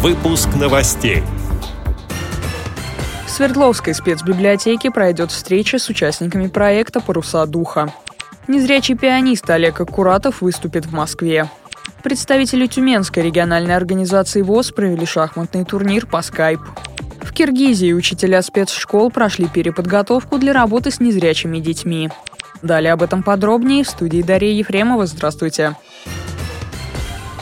Выпуск новостей. В Свердловской спецбиблиотеке пройдет встреча с участниками проекта «Паруса духа». Незрячий пианист Олег Аккуратов выступит в Москве. Представители Тюменской региональной организации ВОЗ провели шахматный турнир по скайп. В Киргизии учителя спецшкол прошли переподготовку для работы с незрячими детьми. Далее об этом подробнее в студии Дарья Ефремова. Здравствуйте.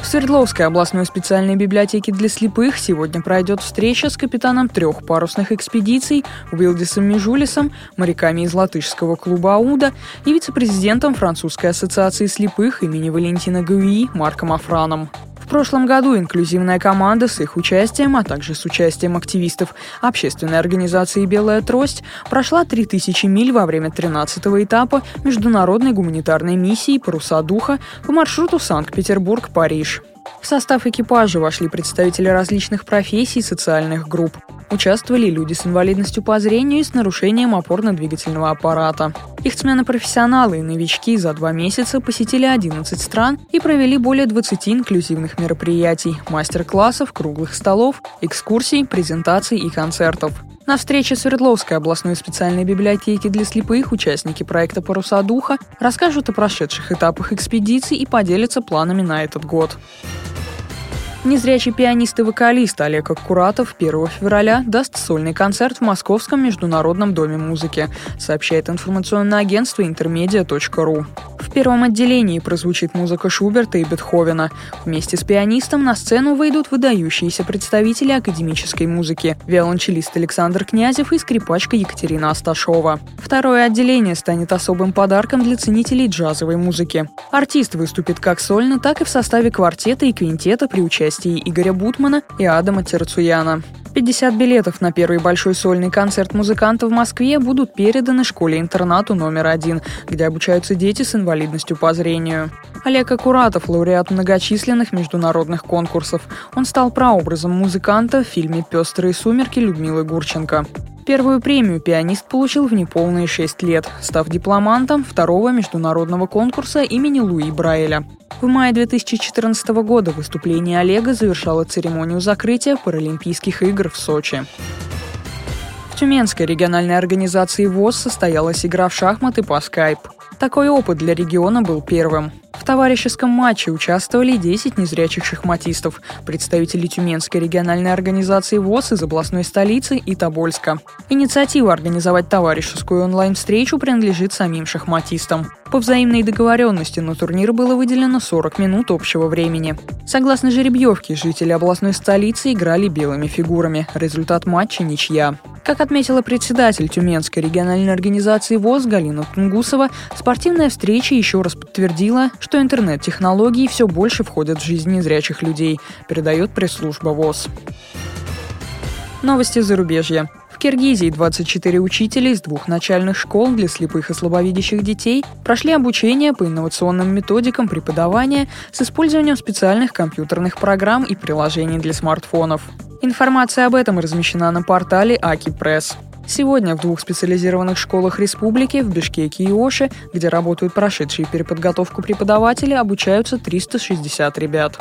В Свердловской областной специальной библиотеке для слепых сегодня пройдет встреча с капитаном трех парусных экспедиций Уилдисом Межулисом, моряками из латышского клуба «Ауда» и вице-президентом Французской ассоциации слепых имени Валентина Гуи Марком Афраном. В прошлом году инклюзивная команда с их участием, а также с участием активистов общественной организации «Белая трость» прошла 3000 миль во время 13-го этапа международной гуманитарной миссии «Паруса духа» по маршруту Санкт-Петербург-Париж. В состав экипажа вошли представители различных профессий и социальных групп. Участвовали люди с инвалидностью по зрению и с нарушением опорно-двигательного аппарата. Ихтсмены-профессионалы и новички за два месяца посетили 11 стран и провели более 20 инклюзивных мероприятий, мастер-классов, круглых столов, экскурсий, презентаций и концертов. На встрече Свердловской областной специальной библиотеки для слепых участники проекта «Паруса духа» расскажут о прошедших этапах экспедиции и поделятся планами на этот год. Незрячий пианист и вокалист Олег Аккуратов 1 февраля даст сольный концерт в Московском международном доме музыки, сообщает информационное агентство интермедиа.ру. Первом отделении прозвучит музыка Шуберта и Бетховена. Вместе с пианистом на сцену выйдут выдающиеся представители академической музыки – виолончелист Александр Князев и скрипачка Екатерина Асташова. Второе отделение станет особым подарком для ценителей джазовой музыки. Артист выступит как сольно, так и в составе квартета и квинтета при участии Игоря Бутмана и Адама Терцуяна. 50 билетов на первый большой сольный концерт музыканта в Москве будут переданы школе-интернату номер один, где обучаются дети с инвалидностью по зрению. Олег Акуратов – лауреат многочисленных международных конкурсов. Он стал прообразом музыканта в фильме «Пестрые сумерки» Людмилы Гурченко. Первую премию пианист получил в неполные шесть лет, став дипломантом второго международного конкурса имени Луи Брайля. В мае 2014 года выступление Олега завершало церемонию закрытия Паралимпийских игр в Сочи. В Тюменской региональной организации ВОЗ состоялась игра в шахматы по скайп. Такой опыт для региона был первым товарищеском матче участвовали 10 незрячих шахматистов, представители Тюменской региональной организации ВОЗ из областной столицы и Тобольска. Инициатива организовать товарищескую онлайн-встречу принадлежит самим шахматистам. По взаимной договоренности на турнир было выделено 40 минут общего времени. Согласно жеребьевке, жители областной столицы играли белыми фигурами. Результат матча – ничья. Как отметила председатель Тюменской региональной организации ВОЗ Галина Тунгусова, спортивная встреча еще раз подтвердила, что интернет-технологии все больше входят в жизнь незрячих людей, передает пресс-служба ВОЗ. Новости зарубежья. Киргизии 24 учителя из двух начальных школ для слепых и слабовидящих детей прошли обучение по инновационным методикам преподавания с использованием специальных компьютерных программ и приложений для смартфонов. Информация об этом размещена на портале Аки Пресс. Сегодня в двух специализированных школах республики в Бишкеке и Оше, где работают прошедшие переподготовку преподаватели, обучаются 360 ребят.